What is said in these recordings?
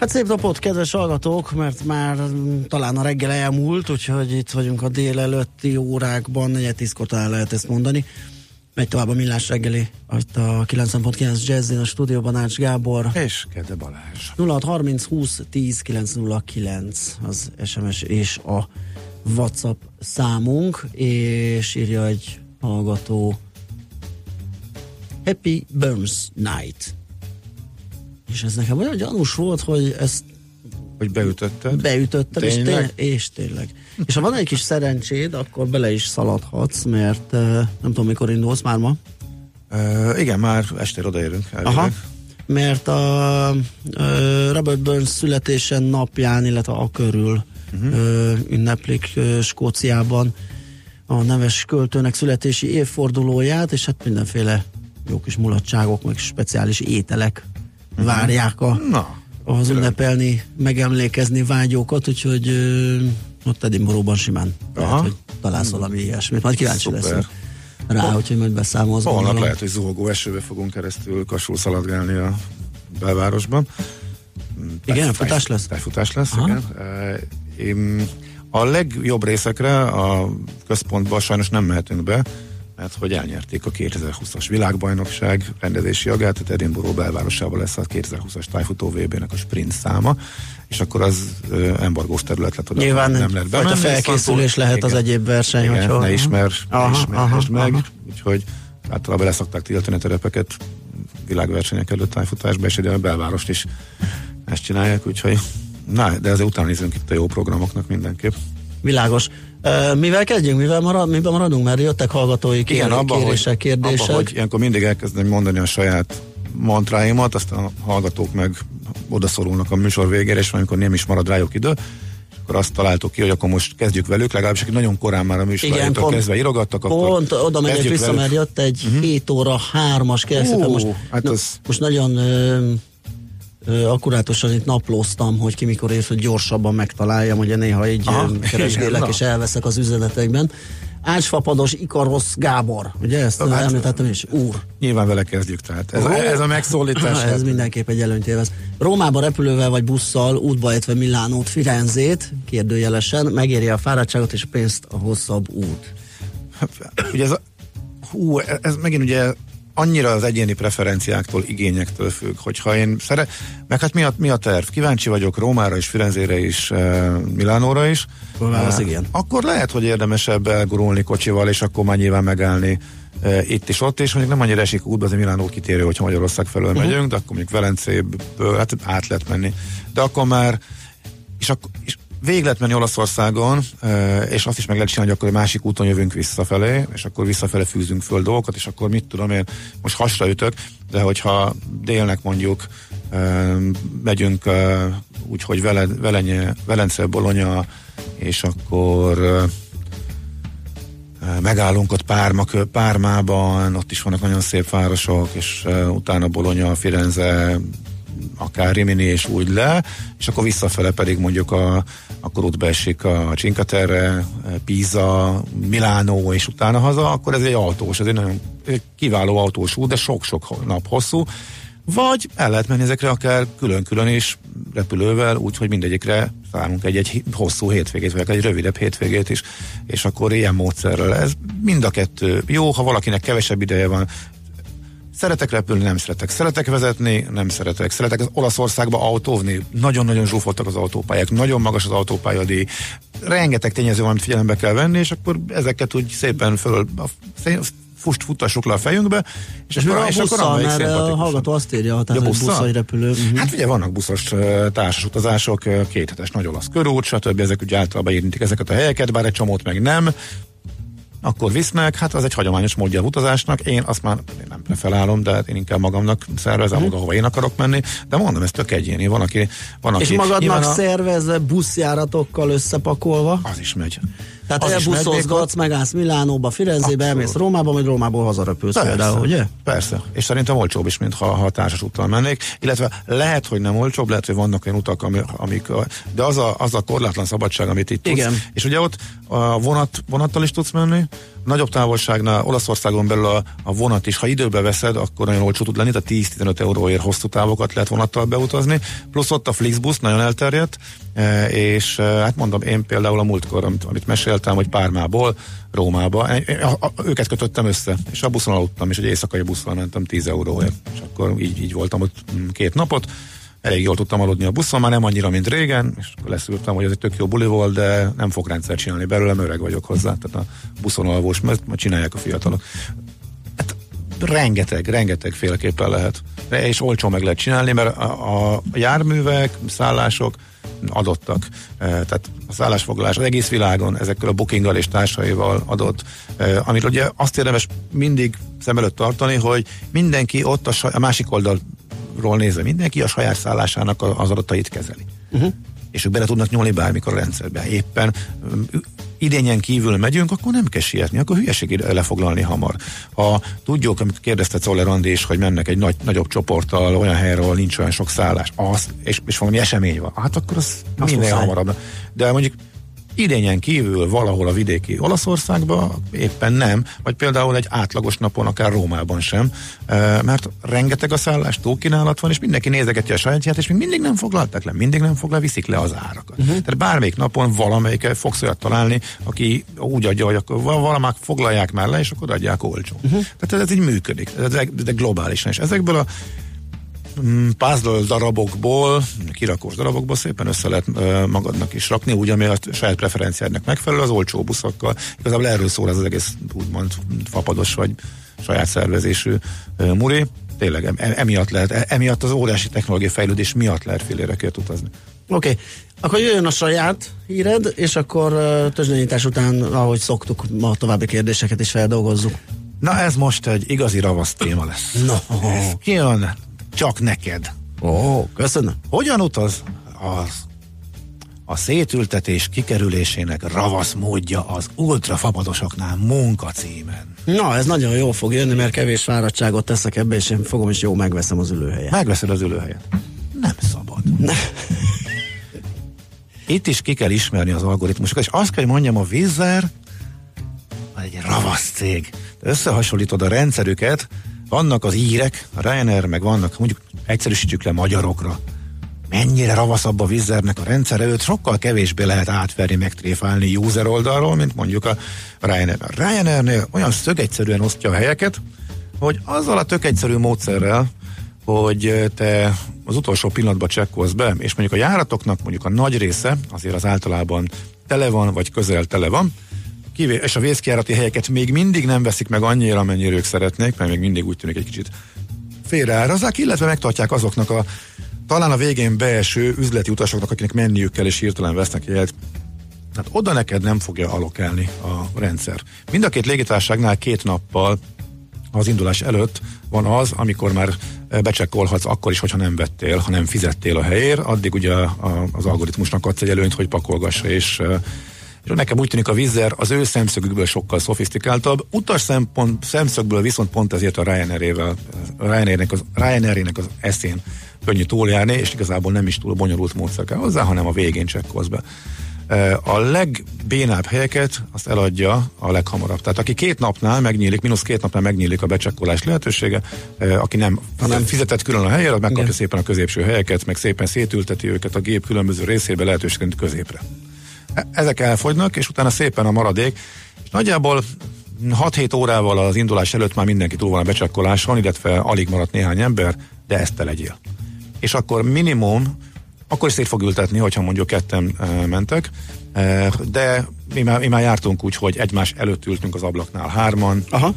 Hát szép napot, kedves hallgatók, mert már talán a reggel elmúlt, úgyhogy itt vagyunk a délelőtti órákban, negyed tízkor lehet ezt mondani. Megy tovább a millás reggeli, itt a 90.9 Jazzin a stúdióban Ács Gábor. És Kede Balázs. 0630 20 10 909 az SMS és a WhatsApp számunk, és írja egy hallgató Happy Burns Night. És ez nekem olyan gyanús volt, hogy ezt Hogy beütötted? beütöttem, és, Tényleg? té- és tényleg. És ha van egy kis szerencséd, akkor bele is szaladhatsz, mert uh, nem tudom, mikor indulsz már ma. Uh, igen, már estére odaérünk. elvileg. Aha. Mert a uh, Robert Burns születésen napján, illetve a körül uh-huh. uh, ünneplik uh, Skóciában a neves költőnek születési évfordulóját, és hát mindenféle jó kis mulatságok, meg speciális ételek. Várják a, Na, az ünnepelni, megemlékezni vágyókat, úgyhogy ö, ott Edinburghban simán lehet, Aha. hogy találsz valami ilyesmit. Majd kíváncsi Szuper. leszünk rá, úgyhogy majd beszámolsz. holnap gondolom. lehet, hogy zuhogó esőbe fogunk keresztül kasul szaladgálni a belvárosban. Igen, futás lesz? Tájfutás lesz, Aha. igen. Én a legjobb részekre a központba sajnos nem mehetünk be, mert hogy elnyerték a 2020-as világbajnokság rendezési jogát, tehát Edinburgh belvárosában lesz a 2020-as tájfutó VB-nek a sprint száma, és akkor az uh, embargós terület lett oda. Nyilván nem lehet bemenni, felkészülés viszont- lehet az igen. egyéb verseny, Igen, hogyha- ne ismer, ne Aha, ismerhessd aha, meg, aha. úgyhogy általában leszokták tiltani a terepeket világversenyek előtt tájfutásba, és ugye a belvárost is ezt csinálják, úgyhogy na, de azért utána nézünk itt a jó programoknak mindenképp. Világos. Mivel kezdjünk? Mivel marad, miben maradunk? Mert jöttek hallgatói kér, Igen, abban, kérések, hogy, kérdések. abba, hogy ilyenkor mindig elkezdem mondani a saját mantráimat, aztán a hallgatók meg odaszorulnak a műsor végére, és amikor nem is marad rájuk idő, akkor azt találtuk ki, hogy akkor most kezdjük velük, legalábbis akik nagyon korán már a pont- kezdve írogattak, akkor Pont oda megyek vissza, velük. mert jött egy uh-huh. 7 óra 3-as kérdés. Most, hát na, az- most nagyon akkurátusan itt naplóztam, hogy ki mikor ér, hogy gyorsabban megtaláljam, ugye néha így Aha, keresgélek igen, és elveszek az üzenetekben. Ácsfapados Ikarosz Gábor, ugye ezt Hát- említettem is? Úr. Nyilván vele kezdjük, tehát ez, Ó. a, ez a megszólítás. Ez hát- mindenképp egy előnyt élvez. Rómába repülővel vagy busszal útba ejtve Milánót, Firenzét, kérdőjelesen, megéri a fáradtságot és a pénzt a hosszabb út. Ugye ez, a, hú, ez megint ugye annyira az egyéni preferenciáktól, igényektől függ, hogyha én szere, meg hát mi a, mi a terv? Kíváncsi vagyok Rómára és Firenzére is, uh, Milánóra is. Válasz Eh, igen. Akkor lehet, hogy érdemesebb elgurulni kocsival, és akkor már nyilván megállni uh, itt és ott, és mondjuk nem annyira esik útba, az Milánó kitérő, hogyha Magyarország felől uh-huh. megyünk, de akkor mondjuk Velencéből hát át lehet menni. De akkor már és, akkor, és végig lehet menni Olaszországon, és azt is meg lehet csinálni, hogy akkor egy másik úton jövünk visszafelé, és akkor visszafele fűzünk föl dolgokat, és akkor mit tudom én, most hasra ütök, de hogyha délnek mondjuk megyünk úgyhogy Vele, Velenye, Velence, Bologna, és akkor megállunk ott Párma, Pármában, ott is vannak nagyon szép városok, és utána Bologna, Firenze, akár Rimini és úgy le, és akkor visszafele pedig mondjuk a, akkor útba esik a Cinque Terre, Pisa, Milánó, és utána haza, akkor ez egy autós, ez egy nagyon egy kiváló autós út, de sok-sok nap hosszú, vagy el lehet menni ezekre akár külön-külön is repülővel, úgyhogy mindegyikre szállunk egy-egy hosszú hétvégét, vagy egy rövidebb hétvégét is, és akkor ilyen módszerrel. Ez mind a kettő jó, ha valakinek kevesebb ideje van, Szeretek repülni, nem szeretek. Szeretek vezetni, nem szeretek. Szeretek az Olaszországba autóvni. Nagyon-nagyon zsúfoltak az autópályák, nagyon magas az autópályadíj. Rengeteg tényező van, amit figyelembe kell venni, és akkor ezeket úgy szépen föl a fust futtassuk le a fejünkbe, és, És, a és busszal, amelyik mert a szimpatikusabb. hallgató azt írja, tehát Ja, busszal? repülő. Mhm. Hát ugye vannak buszos ö, társas utazások, ö, kéthetes nagy olasz körút, stb. Ezek ugye általában érintik ezeket a helyeket, bár egy csomót meg nem. Akkor visznek, hát az egy hagyományos módja a utazásnak, én azt már én nem preferálom, de hát én inkább magamnak szervezem uh-huh. oda, hova én akarok menni, de mondom, ez tök egyéni, van, aki... Van, aki És magadnak a... szervezve buszjáratokkal összepakolva? Az is megy. Tehát az elbuszozgatsz, megállsz Milánóba, Firenzébe, elmész Rómába, majd Rómából hazaröpülsz persze, például, ugye? Persze, és szerintem olcsóbb is, mint ha, ha társas úttal mennék, illetve lehet, hogy nem olcsóbb, lehet, hogy vannak olyan utak, amik, de az a, az a korlátlan szabadság, amit itt tudsz. Igen. És ugye ott a vonat, vonattal is tudsz menni, nagyobb távolságnál Olaszországon belül a, a vonat is, ha időbe veszed, akkor nagyon olcsó tud lenni, tehát 10-15 euróért hosszú távokat lehet vonattal beutazni, plusz ott a Flixbus nagyon elterjedt, és e, hát mondom, én például a múltkor, amit, amit meséltem, hogy Pármából Rómába, e, a, a, őket kötöttem össze, és a buszon aludtam, és egy éjszakai buszon mentem 10 euróért, és akkor így, így voltam ott mm, két napot, elég jól tudtam aludni a buszon, már nem annyira, mint régen, és akkor leszültem, hogy ez egy tök jó buli volt, de nem fog rendszer csinálni belőlem, öreg vagyok hozzá, tehát a buszon alvós, mert ma csinálják a fiatalok. Hát rengeteg, rengeteg féleképpen lehet. És olcsó meg lehet csinálni, mert a, a járművek, szállások adottak. E, tehát a szállásfoglalás az egész világon ezekkel a bookinggal és társaival adott. E, amit ugye azt érdemes mindig szem előtt tartani, hogy mindenki ott a, saj, a másik oldal ról nézve mindenki a saját szállásának az adatait kezeli. Uh-huh. És ők bele tudnak nyúlni bármikor a rendszerbe. Éppen idényen kívül megyünk, akkor nem kell sietni, akkor hülyeség lefoglalni hamar. Ha tudjuk, amit kérdezte Czoller Andi is, hogy mennek egy nagy, nagyobb csoporttal olyan helyre, ahol nincs olyan sok szállás, az, és, és valami esemény van, hát akkor az minél hamarabb. De mondjuk idényen kívül valahol a vidéki Olaszországban éppen nem, vagy például egy átlagos napon akár Rómában sem, mert rengeteg a szállás, túlkínálat van, és mindenki nézegeti a sajátját, és még mindig nem foglaltak le, mindig nem foglal, viszik le az árakat. Uh-huh. Tehát bármelyik napon valamelyik fogsz olyat találni, aki úgy adja, hogy akkor valamák foglalják már le, és akkor adják olcsó. Uh-huh. Tehát ez így működik, de, de globálisan. És ezekből a puzzle darabokból, kirakós darabokból szépen össze lehet magadnak is rakni, úgy, ami a saját preferenciádnak megfelelő, az olcsó buszokkal. Igazából erről szól ez az egész úgymond fapados vagy saját szervezésű muri. Tényleg em, emiatt lehet, e, emiatt az óriási technológiai fejlődés miatt lehet félérekért utazni. Oké, okay. akkor jöjjön a saját híred, és akkor tőzsdenyítás után, ahogy szoktuk, a további kérdéseket is feldolgozzuk. Na ez most egy igazi ravasz téma lesz. No. Ez kijön csak neked. Ó, köszönöm. Hogyan utaz az a szétültetés kikerülésének ravasz módja az ultrafapadosoknál munka címen. Na, ez nagyon jó fog jönni, mert kevés fáradtságot teszek ebbe, és én fogom is jó megveszem az ülőhelyet. Megveszed az ülőhelyet? Nem szabad. Ne. Itt is ki kell ismerni az algoritmusokat, és azt kell, hogy mondjam, a Vizzer egy ravasz cég. Összehasonlítod a rendszerüket, vannak az írek, a Ryanair, meg vannak, mondjuk egyszerűsítjük le magyarokra. Mennyire ravaszabb a Vizernek a rendszere, őt sokkal kevésbé lehet átverni, megtréfálni user oldalról, mint mondjuk a Ryanair. A Ryanairnél olyan szögegyszerűen osztja a helyeket, hogy azzal a tök egyszerű módszerrel, hogy te az utolsó pillanatban csekkolsz be, és mondjuk a járatoknak mondjuk a nagy része azért az általában tele van, vagy közel tele van, és a vészkiárati helyeket még mindig nem veszik meg annyira, amennyire ők szeretnék, mert még mindig úgy tűnik egy kicsit félreárazzák, illetve megtartják azoknak a talán a végén beeső üzleti utasoknak, akinek menniük kell, és hirtelen vesznek jegyet. Hát oda neked nem fogja alokálni a rendszer. Mind a két légitárságnál két nappal az indulás előtt van az, amikor már becsekkolhatsz akkor is, hogyha nem vettél, ha nem fizettél a helyért, addig ugye az algoritmusnak adsz egy előnyt, hogy pakolgassa és és nekem úgy tűnik a Vizzer az ő szemszögükből sokkal szofisztikáltabb. Utas szempont, szemszögből viszont pont ezért a Ryanair-ével, Ryanair-nek az, Ryanair az eszén könnyű túljárni, és igazából nem is túl bonyolult módszer kell hozzá, hanem a végén csekkolsz be. A legbénább helyeket azt eladja a leghamarabb. Tehát aki két napnál megnyílik, mínusz két napnál megnyílik a becsekkolás lehetősége, aki nem, nem fizetett külön a helyére, az megkapja Igen. szépen a középső helyeket, meg szépen szétülteti őket a gép különböző részébe lehetőségként középre. Ezek elfogynak, és utána szépen a maradék. És nagyjából 6-7 órával az indulás előtt már mindenki túl van a becsekkoláson, illetve alig maradt néhány ember, de ezt te legyél. És akkor minimum, akkor is szét fog ültetni, hogyha mondjuk ketten e, mentek, e, de mi már, mi már jártunk úgy, hogy egymás előtt ültünk az ablaknál hárman, Aha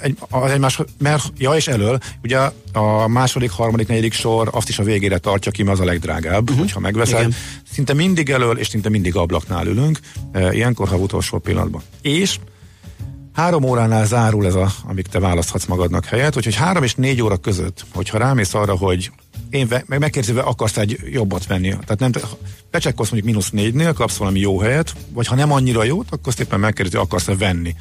egy, az egymás, mert, ja és elől, ugye a második, harmadik, negyedik sor azt is a végére tartja ki, mert az a legdrágább, uh-huh. hogyha megveszed. Igen. Szinte mindig elől, és szinte mindig ablaknál ülünk, ilyenkor, ha utolsó pillanatban. És Három óránál zárul ez a, amíg te választhatsz magadnak helyet, úgyhogy három és négy óra között, hogyha rámész arra, hogy én ve, meg megkérdezve akarsz egy jobbat venni. Tehát nem, becsekkolsz mondjuk mínusz négynél, kapsz valami jó helyet, vagy ha nem annyira jót, akkor szépen megkérdezi, akarsz-e venni.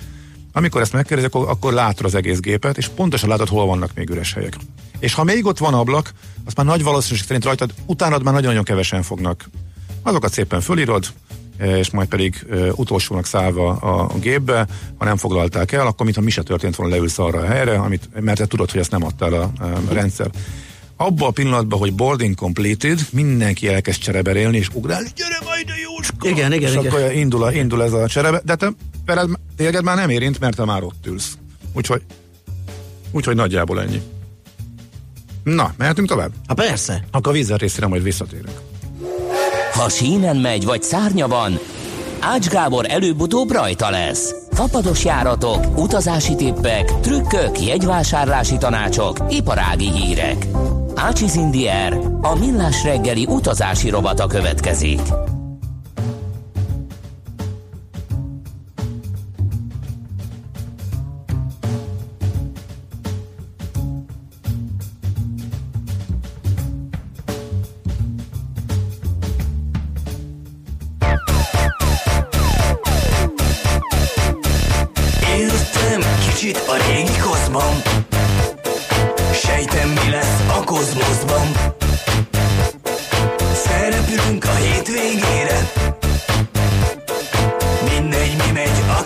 Amikor ezt megkérdezi, akkor, akkor látod az egész gépet, és pontosan látod, hol vannak még üres helyek. És ha még ott van ablak, azt már nagy valószínűség szerint rajtad, utánad már nagyon-nagyon kevesen fognak. Azokat szépen fölírod, és majd pedig utolsónak szállva a gépbe, ha nem foglalták el, akkor mintha mi se történt volna, leülsz arra a helyre, amit, mert te tudod, hogy ezt nem adta el a, a rendszer. Abba a pillanatban, hogy boarding completed, mindenki elkezd csereberélni, és ugrálni, gyere majd a Jóska! Igen, igen, és igen. akkor indul, indul ez a cserebe, de te, veled, téged már nem érint, mert te már ott ülsz. Úgyhogy, úgyhogy nagyjából ennyi. Na, mehetünk tovább? Ha persze. Akkor a vízzel részére majd visszatérünk. Ha sínen megy, vagy szárnya van, Ács Gábor előbb-utóbb rajta lesz. Fapados járatok, utazási tippek, trükkök, jegyvásárlási tanácsok, iparági hírek. Ácsiz Indier, a millás reggeli utazási robata következik.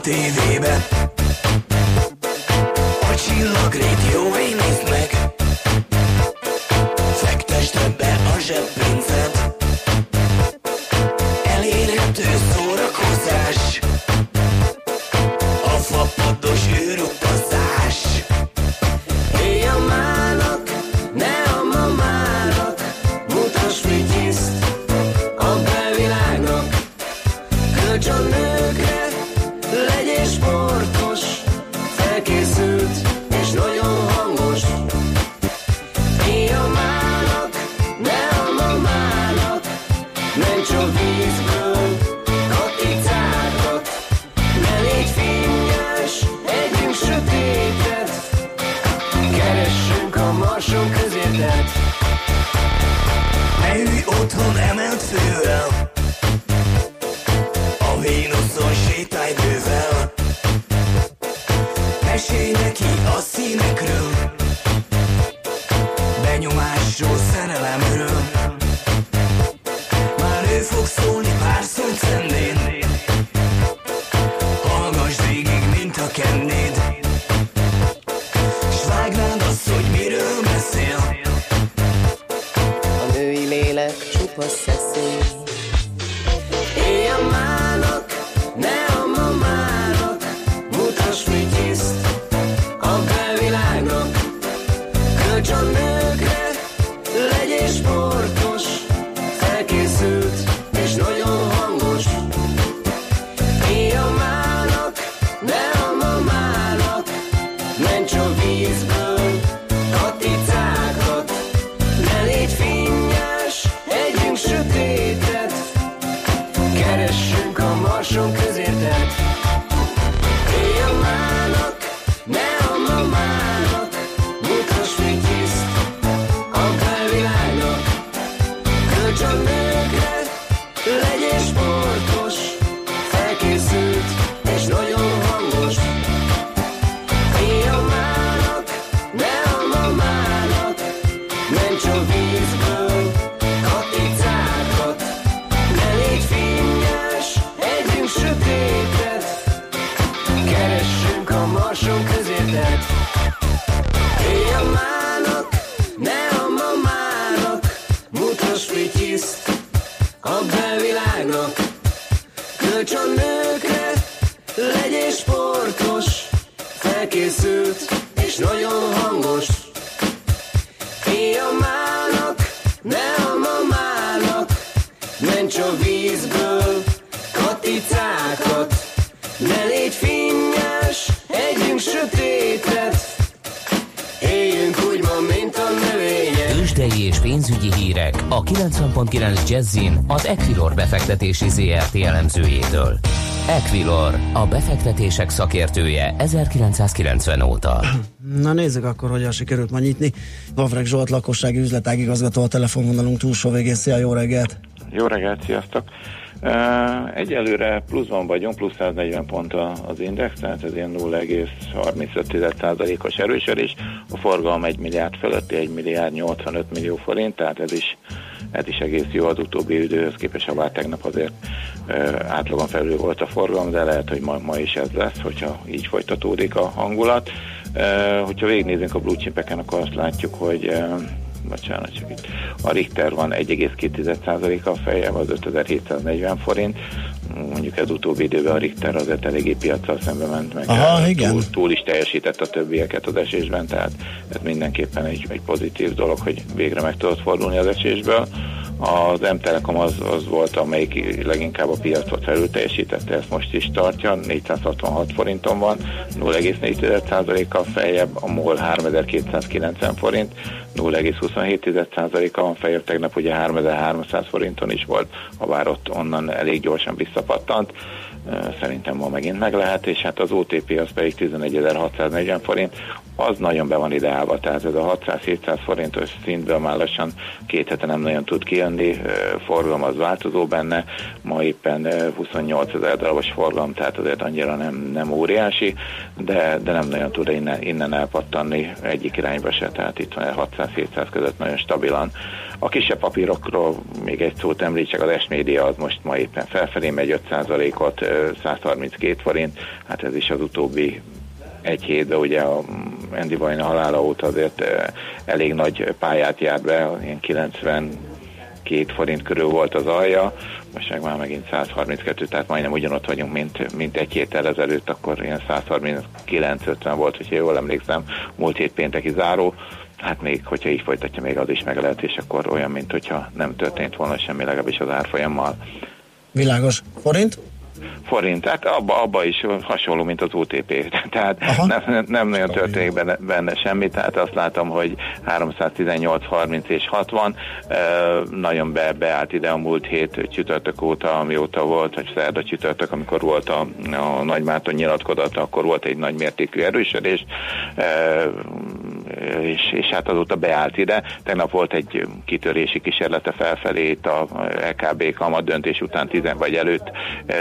Tévébe. A csillagrét jó nézd meg. Fektesd be a zseppénzed sexy. Ments a vízből, katicákat Ne légy finnyes, együnk sötétet Éljünk úgy ma, mint a növények Tőzsdei és pénzügyi hírek a 90.9 Jazzin az Equilor befektetési ZRT elemzőjétől. Equilor, a befektetések szakértője 1990 óta. Na nézzük akkor, hogyan sikerült ma nyitni. Vavreg Zsolt lakossági üzletágigazgató a telefonvonalunk túlsó végén. Szia, jó reggelt! Jó reggelt, sziasztok! Egyelőre pluszban vagyunk, plusz 140 pont az index, tehát ez ilyen 0,35%-os erősödés. A forgalom 1 milliárd fölötti, 1 milliárd 85 millió forint, tehát ez is, ez is egész jó az utóbbi időhöz képest, ha tegnap azért átlagon felül volt a forgalom, de lehet, hogy ma, ma is ez lesz, hogyha így folytatódik a hangulat. Hogyha végignézünk a blue chipeken, akkor azt látjuk, hogy bocsánat, csak itt a Richter van 1,2%-a feljebb, az 5740 forint, mondjuk ez utóbbi időben a Richter azért eléggé piacsal szembe ment meg. Aha, igen. Túl, túl, is teljesített a többieket az esésben, tehát ez mindenképpen egy, egy pozitív dolog, hogy végre meg tudott fordulni az esésből. Az M-Telekom az, az volt, amelyik leginkább a piacot felül teljesítette, ezt most is tartja, 466 forinton van, 0,4%-kal feljebb, a MOL 3290 forint, 0,27%-a van feljebb, tegnap ugye 3300 forinton is volt, ha bár onnan elég gyorsan visszapattant, szerintem ma megint meg lehet, és hát az OTP az pedig 11.640 forint, az nagyon be van ideálva, tehát ez a 600-700 forintos szintből már lassan két hete nem nagyon tud kijönni, forgalom az változó benne, ma éppen 28 ezer darabos forgalom, tehát azért annyira nem, nem óriási, de, de nem nagyon tud innen, innen elpattanni egyik irányba se, tehát itt van 600-700 között nagyon stabilan. A kisebb papírokról még egy szót említsek, az S-média az most ma éppen felfelé megy 5%-ot, 132 forint, hát ez is az utóbbi egy hétben ugye a Andy Vajna halála óta azért elég nagy pályát járt be, ilyen 90 két forint körül volt az alja, most meg már megint 132, tehát majdnem ugyanott vagyunk, mint, mint egy héttel ezelőtt, akkor ilyen 139-50 volt, hogyha jól emlékszem, múlt hét pénteki záró, hát még, hogyha így folytatja, még az is meg lehet, és akkor olyan, mint hogyha nem történt volna semmi, legalábbis az árfolyammal. Világos. Forint? forint, tehát abba, abba is hasonló, mint az OTP. Tehát nem, nem nagyon történik benne, benne semmi, tehát azt látom, hogy 318, 30 és 60 e, nagyon be, beállt ide a múlt hét csütörtök óta, amióta volt, vagy szerda csütörtök, amikor volt a, a Nagymáton nyilatkozata, akkor volt egy nagy mértékű erősödés, és, és hát azóta beállt ide. Tegnap volt egy kitörési kísérlete felfelé itt a LKB kamat döntés után, 10, vagy előtt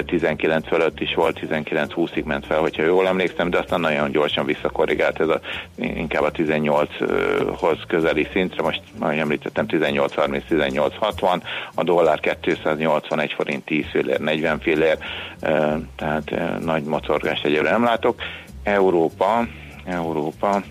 19 fölött is volt, 19-20-ig ment fel, hogyha jól emlékszem, de aztán nagyon gyorsan visszakorrigált ez a, inkább a 18-hoz közeli szintre, most már említettem 18-30-18-60, a dollár 281 forint 10 fillér, 40 fillér, tehát nagy mocorgást egyébként nem látok. Európa, Európa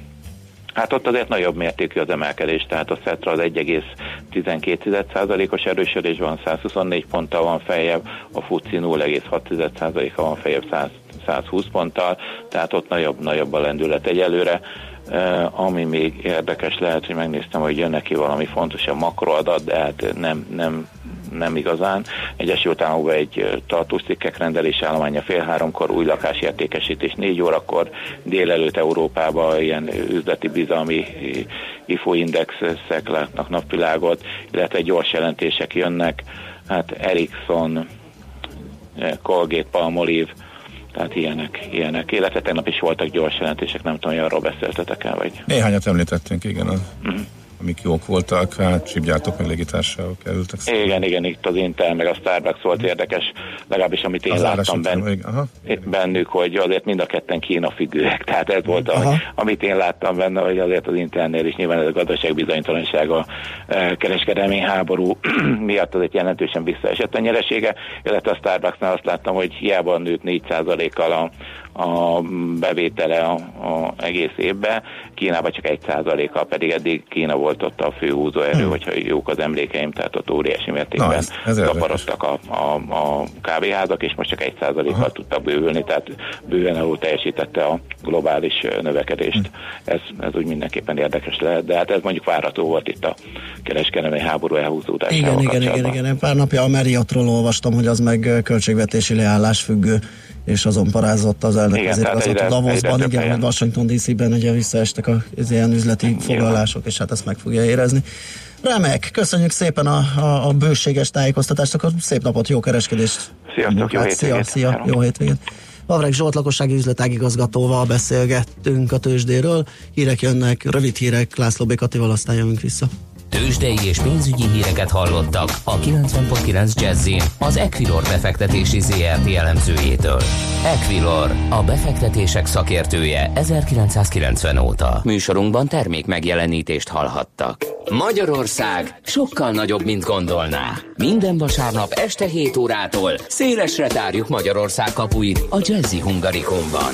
Hát ott azért nagyobb mértékű az emelkedés, tehát a Szetra az 1,12%-os erősödés van, 124 ponttal van feljebb, a FUCI 0,6%-a van feljebb 100, 120 ponttal, tehát ott nagyobb, nagyobb a lendület egyelőre. Uh, ami még érdekes lehet, hogy megnéztem, hogy jön neki valami fontos a makroadat, de hát nem, nem nem igazán. Egyesült Államokban egy tartózcikkek rendelés állománya fél háromkor, új lakásértékesítés négy órakor, délelőtt Európában ilyen üzleti bizalmi IFO indexek látnak napvilágot, illetve gyors jelentések jönnek, hát Ericsson, Colgate, Palmolive, tehát ilyenek, ilyenek. Illetve tegnap is voltak gyors jelentések, nem tudom, hogy arról beszéltetek el, vagy... Néhányat említettünk, igen. Az. Uh-huh amik jók voltak, hát csipgyártók meg légitársaságok kerültek. Igen, igen, itt az Intel meg a Starbucks volt mm. érdekes, legalábbis amit én az láttam ben, bennük, hogy azért mind a ketten Kína függőek, tehát ez volt, a, amit én láttam benne, hogy azért az Intelnél is nyilván ez a gazdaság bizonytalanság a e, kereskedelmi háború miatt azért jelentősen visszaesett a nyeresége, illetve a Starbucksnál azt láttam, hogy hiába nőtt 4%-kal a, a bevétele a, a egész évben, Kínában csak egy százaléka, pedig eddig Kína volt ott a fő húzóerő, hmm. hogyha jók az emlékeim, tehát ott óriási mértékben zaparodtak a, a, a kávéházak, és most csak egy százalékkal tudtak bővülni, tehát bőven alul teljesítette a globális növekedést. Hmm. Ez, ez úgy mindenképpen érdekes lehet, de hát ez mondjuk várható volt itt a kereskedelmi háború elhúzódásával. Igen, igen, igen, igen. Pár napja a Marriottról olvastam, hogy az meg költségvetési leállás függő és azon parázott az elnök ezért az ott Davosban, igen, hogy Washington DC-ben ugye visszaestek az ilyen üzleti foglalások, és hát ezt meg fogja érezni. Remek, köszönjük szépen a, a, a bőséges tájékoztatást, akkor szép napot, jó kereskedést! Sziasztok, jó hétvégét! Szia, szia, jó hétvégét! Lavreg Zsolt lakossági üzletágigazgatóval beszélgettünk a tőzsdéről. Hírek jönnek, rövid hírek, László Békatival, aztán jövünk vissza. Tőzsdei és pénzügyi híreket hallottak a 90.9 jazz az Equilor befektetési ZRT elemzőjétől. Equilor, a befektetések szakértője 1990 óta. Műsorunkban termék megjelenítést hallhattak. Magyarország sokkal nagyobb, mint gondolná. Minden vasárnap este 7 órától szélesre tárjuk Magyarország kapuit a Jazzy Hungarikumban.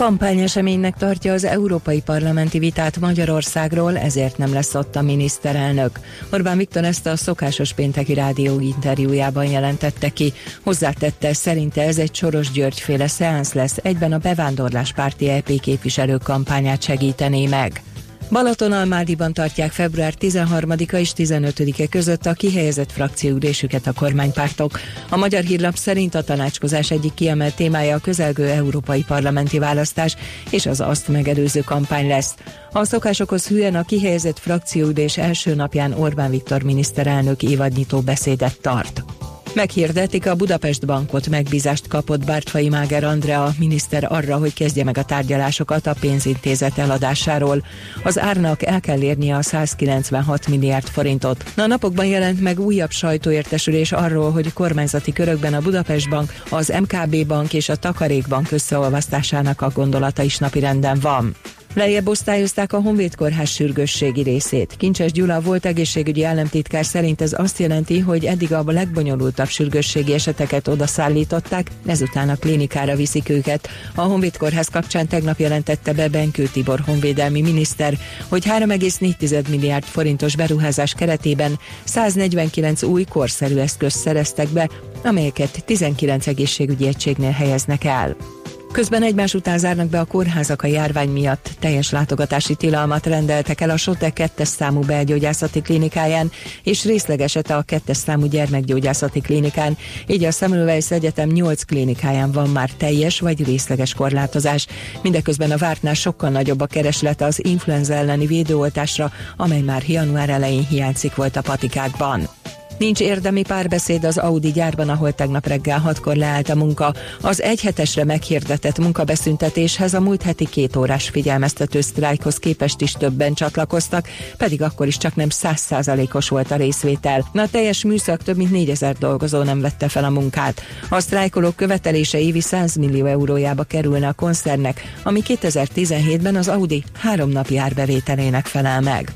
Kampányeseménynek tartja az európai parlamenti vitát Magyarországról, ezért nem lesz ott a miniszterelnök. Orbán Viktor ezt a szokásos pénteki rádió interjújában jelentette ki. Hozzátette, szerinte ez egy Soros György féle szeánsz lesz, egyben a bevándorláspárti EP képviselő kampányát segítené meg. Balatonalmádiban tartják február 13-a és 15-e között a kihelyezett frakcióülésüket a kormánypártok. A Magyar Hírlap szerint a tanácskozás egyik kiemelt témája a közelgő európai parlamenti választás és az azt megelőző kampány lesz. A szokásokhoz hülyen a kihelyezett frakcióülés első napján Orbán Viktor miniszterelnök évadnyitó beszédet tart. Meghirdetik a Budapest Bankot megbízást kapott Bártfai Máger Andrea miniszter arra, hogy kezdje meg a tárgyalásokat a pénzintézet eladásáról. Az árnak el kell érnie a 196 milliárd forintot. Na, napokban jelent meg újabb sajtóértesülés arról, hogy kormányzati körökben a Budapest Bank, az MKB Bank és a Takarékbank összeolvasztásának a gondolata is napirenden van. Lejjebb osztályozták a Honvéd Kórház sürgősségi részét. Kincses Gyula volt egészségügyi államtitkár szerint ez azt jelenti, hogy eddig a legbonyolultabb sürgősségi eseteket odaszállították, ezután a klinikára viszik őket. A Honvéd Kórház kapcsán tegnap jelentette be Benkő Tibor honvédelmi miniszter, hogy 3,4 milliárd forintos beruházás keretében 149 új korszerű eszközt szereztek be, amelyeket 19 egészségügyi egységnél helyeznek el. Közben egymás után zárnak be a kórházak a járvány miatt. Teljes látogatási tilalmat rendeltek el a Sote 2 számú belgyógyászati klinikáján, és részlegeset a 2 számú gyermekgyógyászati klinikán. Így a Semmelweis Egyetem 8 klinikáján van már teljes vagy részleges korlátozás. Mindeközben a vártnál sokkal nagyobb a kereslet az influenza elleni védőoltásra, amely már január elején hiányzik volt a patikákban. Nincs érdemi párbeszéd az Audi gyárban, ahol tegnap reggel hatkor leállt a munka. Az egy hetesre meghirdetett munkabeszüntetéshez a múlt heti két órás figyelmeztető sztrájkhoz képest is többen csatlakoztak, pedig akkor is csak nem százszázalékos volt a részvétel. Na, teljes műszak több mint 4000 dolgozó nem vette fel a munkát. A sztrájkolók követelése évi 100 millió eurójába kerülne a koncernek, ami 2017-ben az Audi három napi árbevételének felel meg.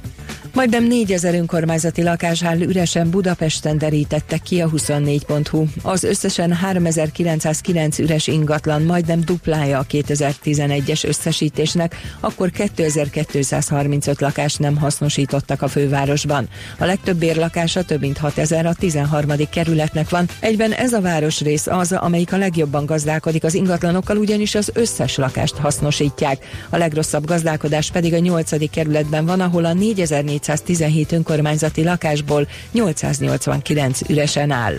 Majdnem 4000 önkormányzati lakás áll üresen Budapesten derítette ki a 24.hu. Az összesen 3909 üres ingatlan majdnem duplája a 2011-es összesítésnek, akkor 2235 lakást nem hasznosítottak a fővárosban. A legtöbb bérlakása több mint 6000 a 13. kerületnek van. Egyben ez a városrész az, amelyik a legjobban gazdálkodik az ingatlanokkal, ugyanis az összes lakást hasznosítják. A legrosszabb gazdálkodás pedig a 8. kerületben van, ahol a 4400 217 önkormányzati lakásból 889 üresen áll.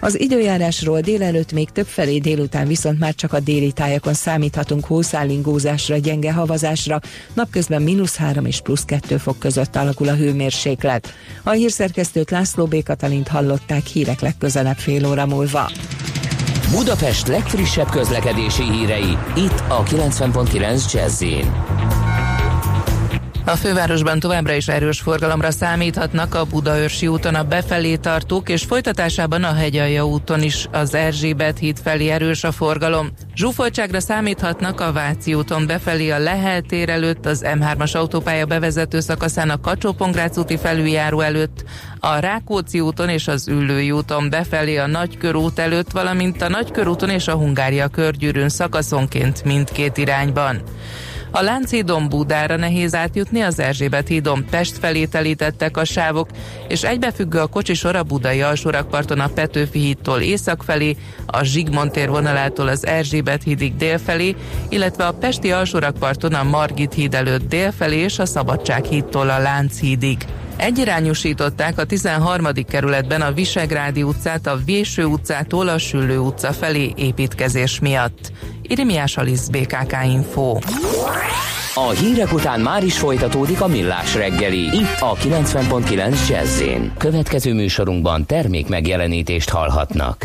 Az időjárásról délelőtt még több felé délután viszont már csak a déli tájakon számíthatunk hószállingózásra, gyenge havazásra, napközben mínusz 3 és plusz 2 fok között alakul a hőmérséklet. A hírszerkesztőt László B. Katalint hallották hírek legközelebb fél óra múlva. Budapest legfrissebb közlekedési hírei, itt a 90.9 jazz a fővárosban továbbra is erős forgalomra számíthatnak a Budaörsi úton a befelé tartók, és folytatásában a Hegyalja úton is az Erzsébet híd felé erős a forgalom. Zsúfoltságra számíthatnak a Váci úton befelé a Lehel tér előtt, az M3-as autópálya bevezető szakaszán a kacsó úti felüljáró előtt, a Rákóczi úton és az Üllői úton befelé a Nagykörút előtt, valamint a Nagykörúton és a Hungária körgyűrűn szakaszonként mindkét irányban. A Lánchídon Budára nehéz átjutni, az Erzsébet hídon Pest felé telítettek a sávok, és egybefüggő a kocsisor a budai alsórakparton a Petőfi hídtól észak felé, a Zsigmond tér vonalától az Erzsébet hídig dél illetve a Pesti alsórakparton a Margit híd előtt dél felé és a Szabadság hídtól a Lánchídig. Egyirányosították a 13. kerületben a Visegrádi utcát a Véső utcától a Süllő utca felé építkezés miatt. Irimiás Alisz BKK Info. A hírek után már is folytatódik a millás reggeli, itt a 90.9 jazz Következő műsorunkban termék megjelenítést hallhatnak.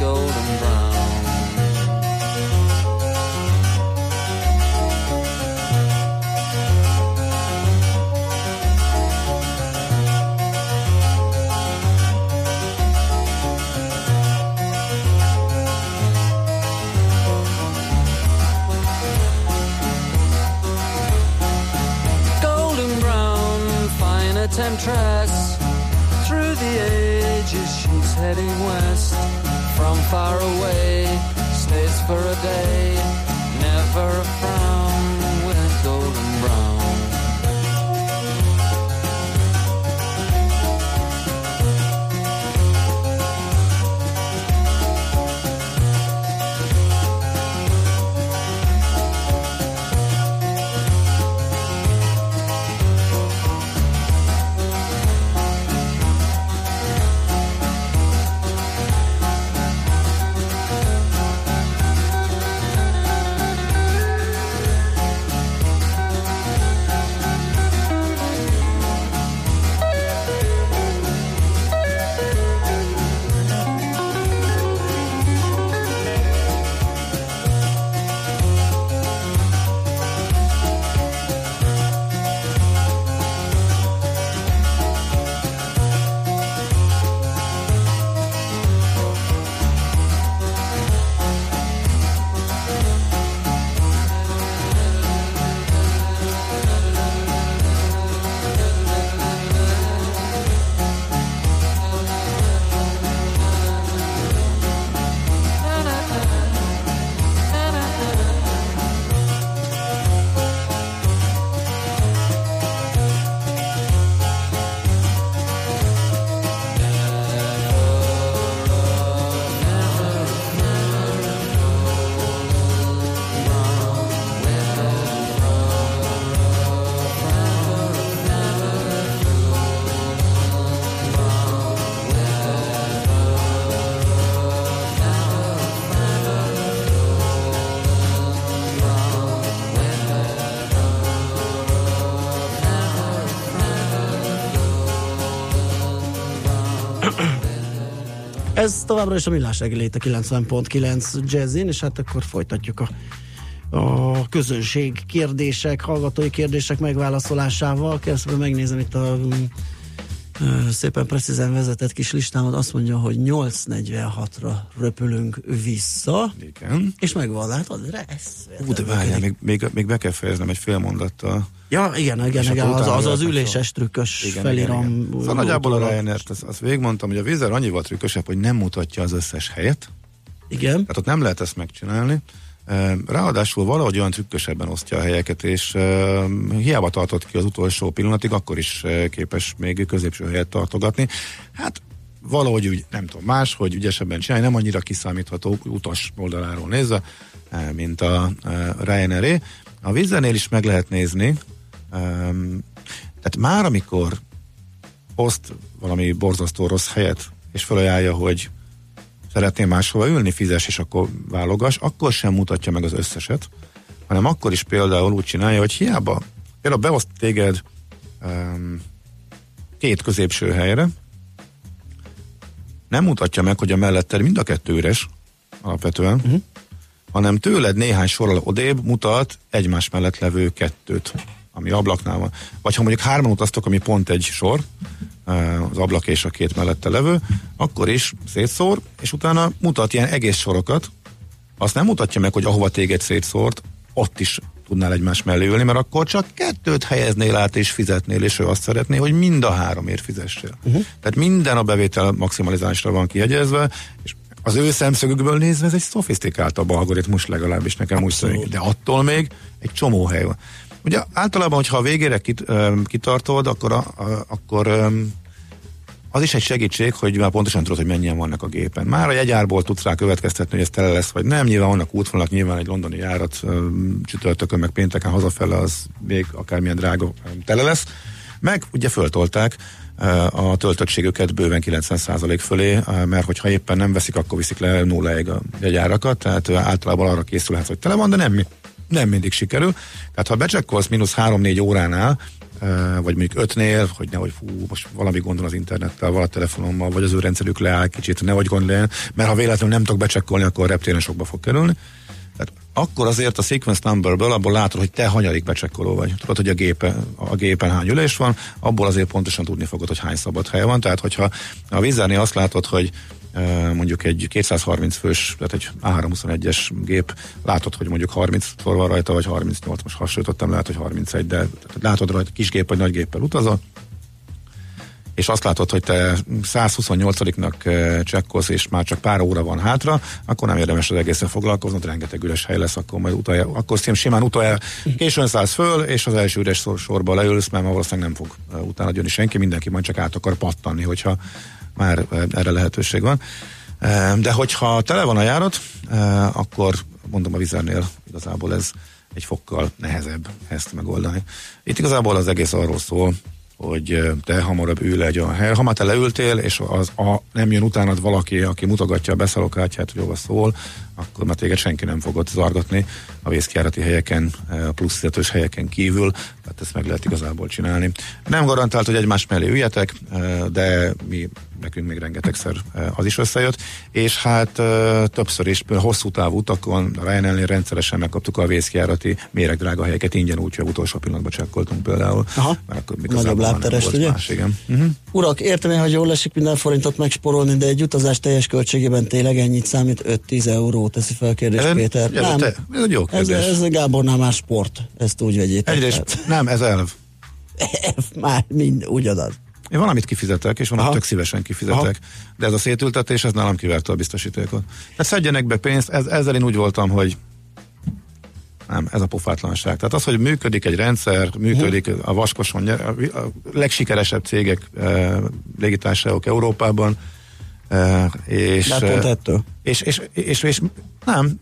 golden brown. Golden brown fine temptress through the ages she's heading west from far away stays for a day never a frown Ez továbbra is a millás reggeli itt a 90.9 jazzin, és hát akkor folytatjuk a, a közönség kérdések, hallgatói kérdések megválaszolásával. Kezdve megnézem itt a szépen precízen vezetett kis listámat, azt mondja, hogy 8.46-ra röpülünk vissza. Igen. És megvan, látod? Resz. Ú, de várjál, még, még, még be kell fejeznem egy fél mondattal. Ja, igen, igen, igen az, az, az üléses trükkös Igen, feliram. igen, igen. Szóval nagyjából a ryanair azt, azt végigmondtam, hogy a vízer annyival trükkösebb, hogy nem mutatja az összes helyet. Igen. Tehát ott nem lehet ezt megcsinálni. Ráadásul valahogy olyan trükkösebben osztja a helyeket, és hiába tartott ki az utolsó pillanatig, akkor is képes még középső helyet tartogatni. Hát valahogy úgy, nem tudom, más, hogy ügyesebben csinálni, nem annyira kiszámítható utas oldaláról nézve, mint a Ryanair. A vízzenél is meg lehet nézni, tehát már amikor oszt valami borzasztó rossz helyet, és felajánlja, hogy szeretném máshova ülni, fizes, és akkor válogas, akkor sem mutatja meg az összeset, hanem akkor is például úgy csinálja, hogy hiába például beoszt téged um, két középső helyre, nem mutatja meg, hogy a melletted mind a kettő üres, alapvetően, uh-huh. hanem tőled néhány sorral odébb mutat egymás mellett levő kettőt, ami ablaknál van. Vagy ha mondjuk hárman utaztok, ami pont egy sor, az ablak és a két mellette levő, akkor is szétszór, és utána mutat ilyen egész sorokat, azt nem mutatja meg, hogy ahova téged szétszórt, ott is tudnál egymás mellé ülni, mert akkor csak kettőt helyeznél át és fizetnél, és ő azt szeretné, hogy mind a háromért fizessél. Uh-huh. Tehát minden a bevétel maximalizálásra van kiegyezve, és az ő szemszögükből nézve ez egy szofisztikáltabb algoritmus legalábbis nekem Abszolút. úgy tűnik. De attól még egy csomó hely van. Ugye általában, hogyha a végére kit, kitartod, akkor, a, a, akkor um, az is egy segítség, hogy már pontosan tudod, hogy mennyien vannak a gépen. Már a jegyárból tudsz rá következtetni, hogy ez tele lesz, vagy nem. Nyilván vannak útvonalak, nyilván egy londoni járat um, csütörtökön, meg pénteken hazafele, az még akármilyen drága tele lesz. Meg ugye föltolták a töltöttségüket bőven 90% fölé, mert hogyha éppen nem veszik, akkor viszik le nulláig a jegyárakat, tehát általában arra készülhet, hogy tele van, de nem, nem mindig sikerül. Tehát ha becsekkolsz mínusz 3-4 óránál, vagy mondjuk ötnél, hogy nehogy fú, most valami gondol az internettel, vagy a telefonommal, vagy az ő rendszerük leáll kicsit, nehogy gondoljon, mert ha véletlenül nem tudok becsekkolni, akkor reptéren sokba fog kerülni. Tehát akkor azért a sequence numberből abból látod, hogy te hanyadik becsekkoló vagy. Tudod, hogy a, gépe, a gépen hány ülés van, abból azért pontosan tudni fogod, hogy hány szabad hely van. Tehát, hogyha a vízárni azt látod, hogy mondjuk egy 230 fős, tehát egy A321-es gép, látod, hogy mondjuk 30 szor van rajta, vagy 38, most hasonlítottam, lehet, hogy 31, de látod rajta kis gép vagy nagy géppel utazol, és azt látod, hogy te 128-nak csekkolsz, és már csak pár óra van hátra, akkor nem érdemes az egészen foglalkoznod, rengeteg üres hely lesz, akkor majd utolja, akkor simán utolja, későn szállsz föl, és az első üres sor, sorba leülsz, mert valószínűleg nem fog utána jönni senki, mindenki majd csak át akar pattanni, hogyha már erre lehetőség van. De hogyha tele van a járat, akkor mondom a vizernél igazából ez egy fokkal nehezebb ezt megoldani. Itt igazából az egész arról szól, hogy te hamarabb ül egy olyan hely. Ha már te leültél, és az a, nem jön utánad valaki, aki mutogatja a beszállókártyát, hogy hova szól, akkor már téged senki nem fogod zargatni a vészkiárati helyeken, a fizetős helyeken kívül, tehát ezt meg lehet igazából csinálni. Nem garantált, hogy egymás mellé üljetek, de mi nekünk még rengetegszer az is összejött, és hát többször is hosszú távú utakon, a Ryanair rendszeresen megkaptuk a vészkiárati méregdrága helyeket ingyen, úgyhogy utolsó pillanatban csekkoltunk például. Aha, mert akkor nagyobb lábterest, ugye? Más, igen. Uh-huh. Urak, értem hogy jól esik minden forintot megsporolni, de egy utazás teljes költségében tényleg ennyit számít 5-10 euró, teszi fel a kérdés ez, Péter. Ez, nem, te, ez egy jó kérdés. Ez, ez Gábornál már sport, ezt úgy vegyétek. Egyrészt, nem, ez elv. már mind ugyanaz. Én valamit kifizetek, és van, tök szívesen kifizetek. Aha. De ez a szétültetés, ez nálam kiverte a biztosítékot. Tehát szedjenek be pénzt, ez, ezzel én úgy voltam, hogy nem, ez a pofátlanság. Tehát az, hogy működik egy rendszer, működik uh-huh. a vaskoson, a legsikeresebb cégek, eh, légitársaságok Európában, Uh, és, De pont ettől. És, és, és, és, és nem,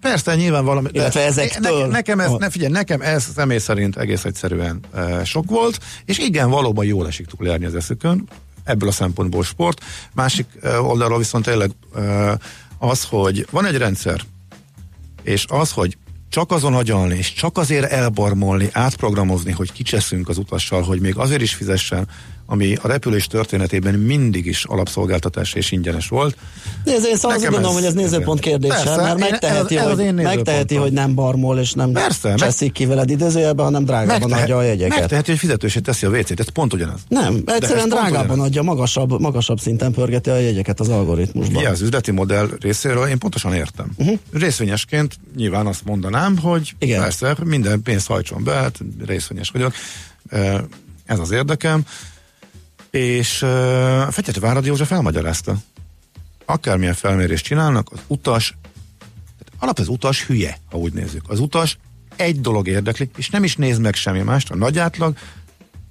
persze nyilván valami. Illetve ezektől. Ne, nekem ez, ne, figyelj, nekem ez személy szerint egész egyszerűen uh, sok volt, és igen, valóban jól esik túlélni az eszükön, ebből a szempontból sport. Másik uh, oldalról viszont tényleg uh, az, hogy van egy rendszer, és az, hogy csak azon agyalni, és csak azért elbarmolni, átprogramozni, hogy kicseszünk az utassal, hogy még azért is fizessen, ami a repülés történetében mindig is alapszolgáltatás és ingyenes volt. Nézd, én szóval azt gondolom, hogy ez nézőpont kérdése, Persze, mert megteheti, ez, ez hogy, megteheti hogy nem barmol, és nem Persze, cseszik ki veled idézőjelben, hanem drágában megtehet, adja a jegyeket. Megteheti, hogy fizetősét teszi a WC-t, ez pont ugyanaz. Nem, egyszerűen drágában adja, magasabb, magasabb szinten pörgeti a jegyeket az algoritmusban. Ja, az üzleti modell részéről én pontosan értem. Uh-huh. Részvényesként nyilván azt mondanám, hogy Igen. persze, minden pénzt hajtson be, hát részvényes vagyok. Ez az érdekem és uh, Fekete Várad József elmagyarázta. Akármilyen felmérést csinálnak, az utas, alap az utas hülye, ha úgy nézzük. Az utas egy dolog érdekli, és nem is néz meg semmi mást, a nagy átlag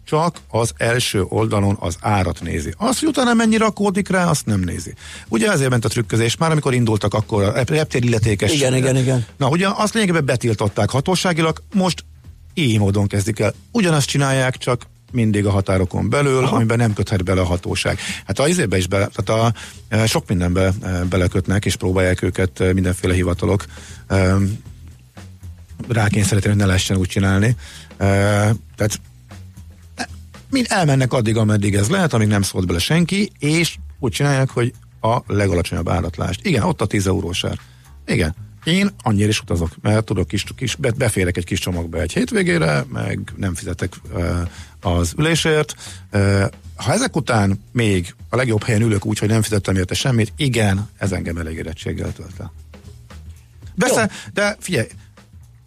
csak az első oldalon az árat nézi. Azt, hogy utána mennyire rakódik rá, azt nem nézi. Ugye ezért ment a trükközés, már amikor indultak, akkor a reptér illetékes. Igen, igen, igen. Na, ugye azt lényegében betiltották hatóságilag, most így módon kezdik el. Ugyanazt csinálják, csak mindig a határokon belül, Aha. amiben nem köthet bele a hatóság. Hát a izébe is bele, tehát a, e, sok mindenbe e, belekötnek, és próbálják őket e, mindenféle hivatalok rákényszeríteni, hogy ne lehessen úgy csinálni. Tehát mind elmennek addig, ameddig ez lehet, amíg nem szólt bele senki, és úgy csinálják, hogy a legalacsonyabb áratlást. Igen, ott a 10 eurós ár. Igen, én annyira is utazok, mert tudok kis, kis beférek egy kis csomagba egy hétvégére, meg nem fizetek az ülésért. Ha ezek után még a legjobb helyen ülök úgy, hogy nem fizettem érte semmit, igen, ez engem elégedettséggel tölt el. Persze, de figyelj,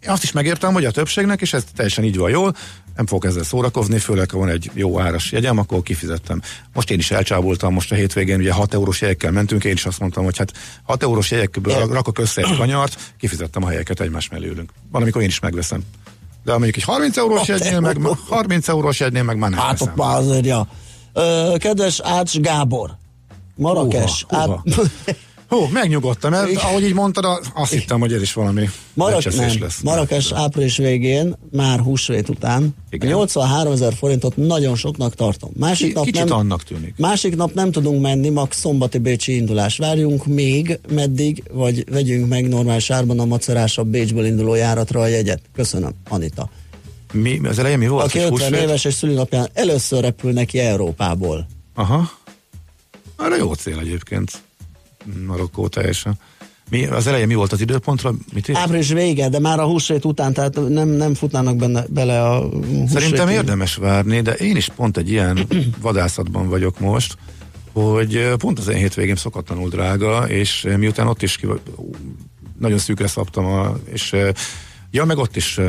azt is megértem, hogy a többségnek, és ez teljesen így van jól, nem fogok ezzel szórakozni, főleg ha van egy jó áras jegyem, akkor kifizettem. Most én is elcsábultam, most a hétvégén ugye 6 eurós jegyekkel mentünk, én is azt mondtam, hogy hát 6 eurós jegyekből rakok össze egy kanyart, kifizettem a helyeket egymás mellé ülünk. Van, amikor én is megveszem. De mondjuk egy 30 eurós jegynél meg, 30 eurós jegynél meg már nem Hát ott már azért, ja. Ö, kedves Ács Gábor, Marrakes. Uha, uha. Át... Hú, megnyugodtam, mert ahogy így mondtad, azt hittem, hogy ez is valami Marak, nem, lesz. Marakes április végén, már húsvét után, Igen. 83 ezer forintot nagyon soknak tartom. Másik K- nap kicsit nem, annak tűnik. Másik nap nem tudunk menni, max szombati bécsi indulás. Várjunk még, meddig, vagy vegyünk meg normális árban a macerásabb Bécsből induló járatra a jegyet. Köszönöm, Anita. Mi, az elején mi volt? Aki 50 húsvét? éves és szülinapján először repül neki Európából. Aha. Arra jó cél egyébként. Marokkó teljesen. Mi, az elején mi volt az időpontra? Mit írt? Április vége, de már a húsvét után, tehát nem, nem futnának benne, bele a húsvét. Szerintem érdemes várni, de én is pont egy ilyen vadászatban vagyok most, hogy pont az én hétvégém szokatlanul drága, és miután ott is ki, nagyon szűkre szabtam, a, és ja, meg ott is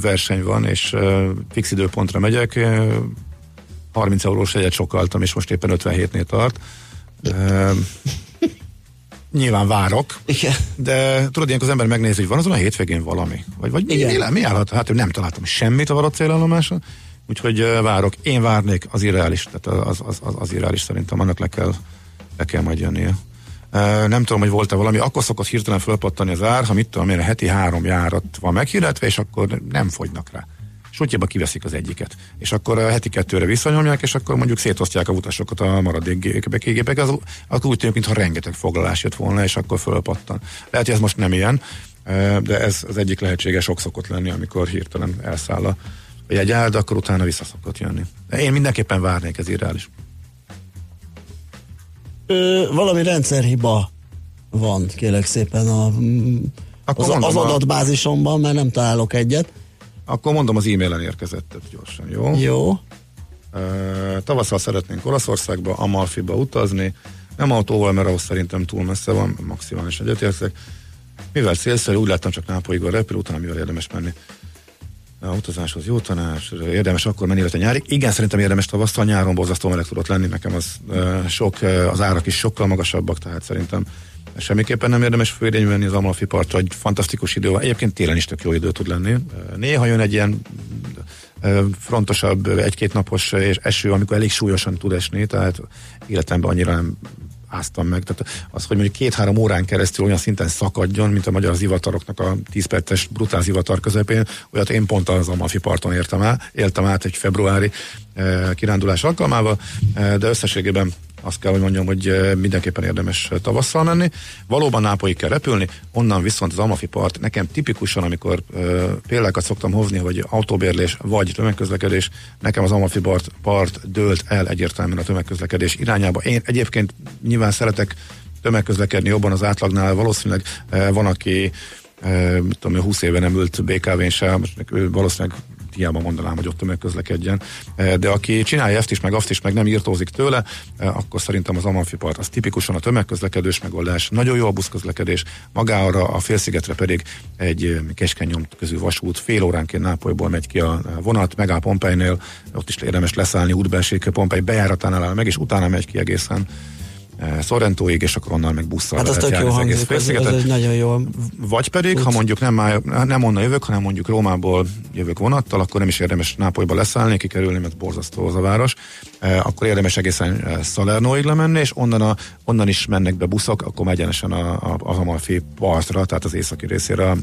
verseny van, és fix időpontra megyek, 30 eurós egyet sokaltam, és most éppen 57-nél tart nyilván várok, Igen. de tudod, ilyenkor az ember megnézi, hogy van azon a hétvégén valami. Vagy, vagy mi, mi, mi állhat? Hát, hogy nem találtam semmit a varott célállomáson, úgyhogy uh, várok. Én várnék, az irreális, tehát az, az, az, az irreális szerintem, annak le kell, le kell majd jönnie. Uh, nem tudom, hogy volt-e valami, akkor szokott hirtelen fölpattani az ár, ha mit tudom én, a heti három járat van meghirdetve, és akkor nem fogynak rá sútjába kiveszik az egyiket. És akkor a heti kettőre visszanyomják, és akkor mondjuk szétosztják a utasokat a maradék gépek. Az, az úgy tűnik, mintha rengeteg foglalás jött volna, és akkor fölpattan. Lehet, hogy ez most nem ilyen, de ez az egyik lehetséges ok szokott lenni, amikor hirtelen elszáll a jegyár, de akkor utána vissza szokott jönni. De én mindenképpen várnék, ez irreális. Ö, valami rendszerhiba van, kérlek szépen a, az, az adatbázisomban, mert nem találok egyet. Akkor mondom, az e-mailen érkezett gyorsan, jó? Jó. Uh, tavasszal szeretnénk Olaszországba, Amalfiba utazni, nem autóval, mert ahhoz szerintem túl messze van, maximális egyetértek. Mivel célszerű, úgy láttam csak Nápolyig a repül, utána mivel érdemes menni. A utazáshoz jó tanács, érdemes akkor menni, illetve nyárig. Igen, szerintem érdemes tavasztal, nyáron borzasztó meleg tudott lenni, nekem az uh, sok, uh, az árak is sokkal magasabbak, tehát szerintem semmiképpen nem érdemes főidényű venni az Amalfi partra, egy fantasztikus idő van. Egyébként télen is tök jó idő tud lenni. Néha jön egy ilyen frontosabb, egy-két napos eső, amikor elég súlyosan tud esni, tehát életemben annyira nem áztam meg. Tehát az, hogy mondjuk két-három órán keresztül olyan szinten szakadjon, mint a magyar zivataroknak a 10 perces brutál zivatar közepén, olyat én pont az Amalfi parton értem át, éltem át egy februári e, kirándulás alkalmával, e, de összességében azt kell, hogy mondjam, hogy eh, mindenképpen érdemes eh, tavasszal menni. Valóban Nápolyig kell repülni, onnan viszont az Amafi part, nekem tipikusan, amikor uh, példákat szoktam hozni, hogy autóbérlés vagy tömegközlekedés, nekem az Amafi part, part dőlt el egyértelműen a tömegközlekedés irányába. Én egyébként nyilván szeretek tömegközlekedni jobban az átlagnál, valószínűleg van, aki mit tudom, 20 éve nem ült BKV-n sem, ő valószínűleg hiába mondanám, hogy ott tömegközlekedjen. De aki csinálja ezt is, meg azt is, meg nem írtózik tőle, akkor szerintem az Amalfi part az tipikusan a tömegközlekedős megoldás. Nagyon jó a buszközlekedés, magára a félszigetre pedig egy keskeny közül vasút, fél óránként Nápolyból megy ki a vonat, megáll Pompejnél, ott is érdemes leszállni útbelség Pompej bejáratánál áll meg, és utána megy ki egészen Sorrentóig, és akkor onnan meg busszal Hát lehet tök jó járni az egész hangzik, ez, ez félszigetet. nagyon jó. Vagy pedig, ha mondjuk nem, nem onnan jövök, hanem mondjuk Rómából jövök vonattal, akkor nem is érdemes Nápolyba leszállni, kikerülni, mert borzasztó az a város. E, akkor érdemes egészen e, Salernóig lemenni, és onnan, a, onnan is mennek be buszok, akkor egyenesen a, a, az Amalfi partra, tehát az északi részére a,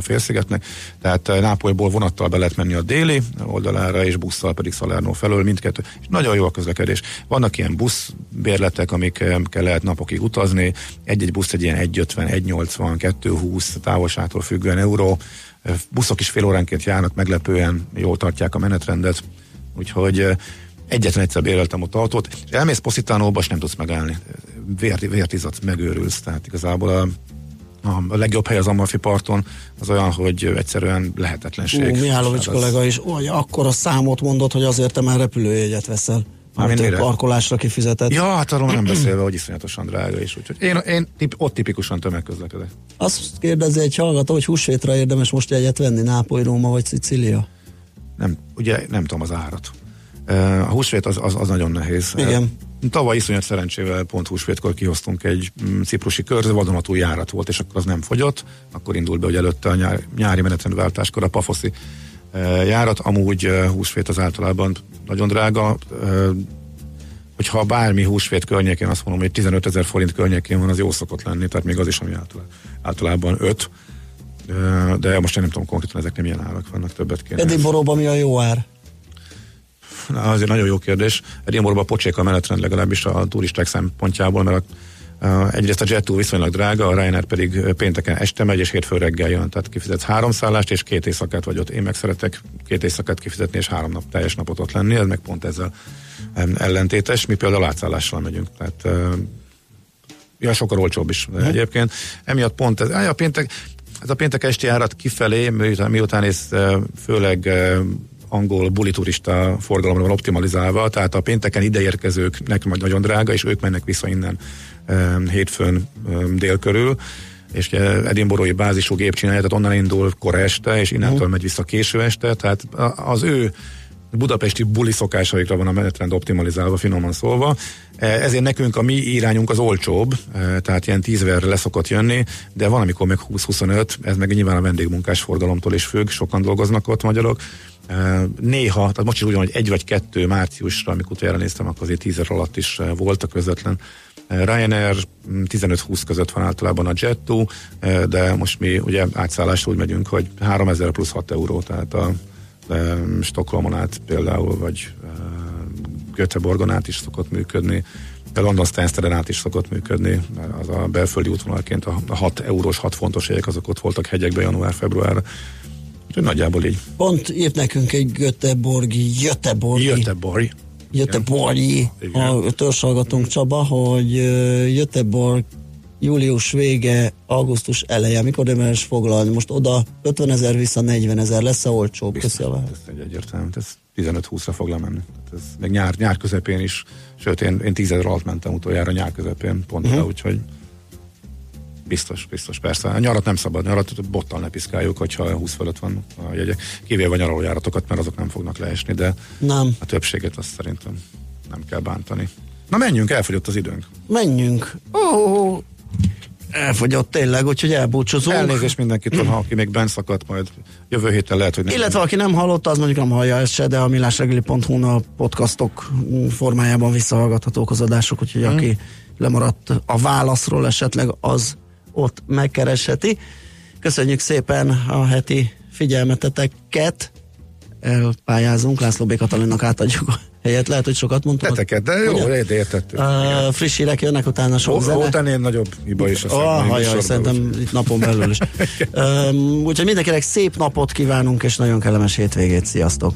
félszigetnek. Tehát Nápolyból vonattal be lehet menni a déli oldalára, és busszal pedig Salernó felől mindkettő. És nagyon jó a közlekedés. Vannak ilyen buszbérletek, amikkel lehet napokig utazni. Egy-egy busz egy ilyen 1,50, 1,80, 2,20 távolságtól függően euró. Buszok is fél óránként járnak, meglepően jól tartják a menetrendet. Úgyhogy egyetlen egyszer béreltem ott autót, és elmész Positánóba, és nem tudsz megállni. Vért, vértizat, megőrülsz. Tehát igazából a, a, legjobb hely az Amalfi parton az olyan, hogy egyszerűen lehetetlenség. Ú, Mihálovics Hát az- kollega is, hogy akkor a számot mondott, hogy azért te már repülőjegyet veszel. Mármint a mire? parkolásra kifizetett. Ja, hát arról nem beszélve, hogy iszonyatosan drága is. Úgyhogy én, én tip, ott tipikusan tömegközlekedek. Azt kérdezi egy hallgató, hogy húsvétra érdemes most jegyet venni, Nápoly, Róma vagy Szicília? Nem, ugye nem tudom az árat. A húsvét az, az, az nagyon nehéz. Igen. Tavaly iszonyat szerencsével pont húsvétkor kihoztunk egy mm, ciprusi kört, vadonatúj járat volt, és akkor az nem fogyott. Akkor indult be, hogy előtte a nyár, nyári menetrendváltáskor a pafoszi járat. Amúgy húsvét az általában nagyon drága. Hogyha bármi húsvét környékén azt mondom, hogy 15 ezer forint környékén van, az jó szokott lenni, tehát még az is, ami általában, általában 5. De most én nem tudom konkrétan, ezek nem ilyen árak vannak, többet kéne. Edinburghban mi a jó ár? Na, az egy nagyon jó kérdés. Edinburghban pocsék a menetrend legalábbis a turisták szempontjából, mert a, egyrészt a Jet2 viszonylag drága, a Ryanair pedig pénteken este megy, és hétfő reggel jön. Tehát kifizetsz három szállást, és két éjszakát vagy ott. Én meg szeretek két éjszakát kifizetni, és három nap, teljes napot ott lenni. Ez meg pont ezzel ellentétes. Mi például átszállással megyünk. Tehát ja, sokkal olcsóbb is Mhm. egyébként. Emiatt pont ez, a péntek, ez a péntek esti járat kifelé, miután, miután ez főleg angol buliturista forgalomra van optimalizálva, tehát a pénteken ideérkezőknek majd nagyon drága, és ők mennek vissza innen hétfőn ö, dél körül, és ugye Edinburghi bázisú gép csinálja, tehát onnan indul kora este, és innentől megy vissza késő este, tehát az ő budapesti buli szokásaikra van a menetrend optimalizálva, finoman szólva. E, Ezért nekünk a mi irányunk az olcsóbb, e, tehát ilyen 10 verre leszokott jönni, de van, amikor meg 20-25, ez meg nyilván a vendégmunkás forgalomtól is függ, sokan dolgoznak ott magyarok. Néha, tehát most is úgy van, hogy egy vagy kettő márciusra, amikor utoljára néztem, akkor azért 10 alatt is volt a közvetlen Ryanair mm, 15-20 között van általában a Jet2, e, de most mi ugye átszállásra úgy megyünk, hogy 3000 plusz 6 euró, tehát a Stockholmon át például, vagy Göteborgon át is szokott működni, de London Stansteden át is szokott működni, az a belföldi útvonalként a, a 6 eurós, 6 fontos jegyek, azok ott voltak hegyekbe január-februárra. Úgyhogy nagyjából így. Pont írt nekünk egy Göteborgi, Göteborgi, Göteborg. Göteborgi a törzshallgatónk Csaba, hogy Göteborg július vége, augusztus eleje, mikor érdemes foglalni? Most oda 50 ezer, vissza 40 ezer, lesz-e olcsóbb? Választ. Ez egy egyértelmű, ez 15-20-ra fog lemenni. Ez még nyár, nyár közepén is, sőt én, én 10 ezer alatt mentem utoljára nyár közepén pont uh-huh. úgyhogy biztos, biztos, persze. A nyarat nem szabad, nyarat bottal ne piszkáljuk, hogyha 20 fölött van a jegyek. Kivéve a nyaralójáratokat, mert azok nem fognak leesni, de Nem. a többséget azt szerintem nem kell bántani. Na menjünk, elfogyott az időnk. Menjünk. Ó, elfogyott tényleg, úgyhogy elbúcsúzunk. Elnézést mindenkitől, ha aki még bent szakadt, majd jövő héten lehet, hogy nem. Illetve aki nem hallotta, az mondjuk nem hallja ezt se, de a millásregeli.hu-n a podcastok formájában visszahallgathatók az adások, úgyhogy Mhm. aki lemaradt a válaszról esetleg, az ott megkeresheti. Köszönjük szépen a heti figyelmeteteket. Elpályázunk, László B. Katalinnak átadjuk a helyet. Lehet, hogy sokat mondtam. Teteket, de jó, Ugye? ért- értettük. Uh, friss hírek jönnek, utána sok zene. volt ennél nagyobb hiba is. a Ah, mai hajaj, szerintem itt napon belül is. um, úgyhogy mindenkinek szép napot kívánunk, és nagyon kellemes hétvégét. Sziasztok!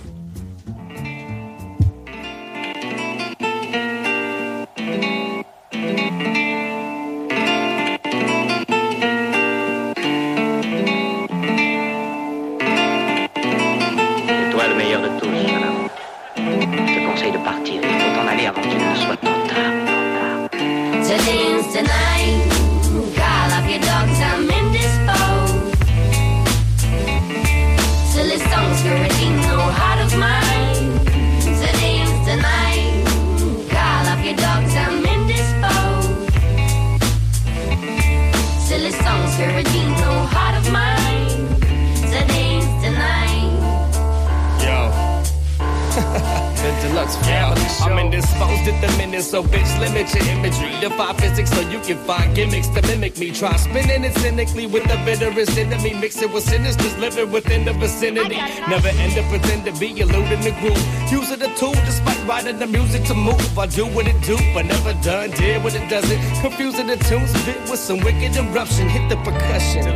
It with sinisters living within the vicinity. Never end up pretend to be eluding the groove. Use it a tool despite writing the music to move. I do what it do, but never done. Did what it doesn't. Confusing the tunes, bit with some wicked eruption. Hit the percussion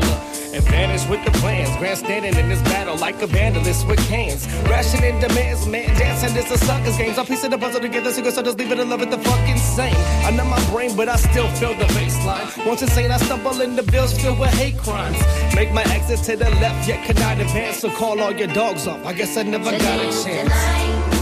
and vanish with the plans. Grandstanding in this battle like a vandalist with cans. Rationing demands, man, dancing is a sucker's game. I piece of the puzzle together, so just leave it in love with the fucking same. I know my brain, but I still feel the baseline. Once insane, I stumble in the bills filled with hate crimes. Make my exit to the left, yet cannot advance, so call all your dogs off. I guess I never got a chance.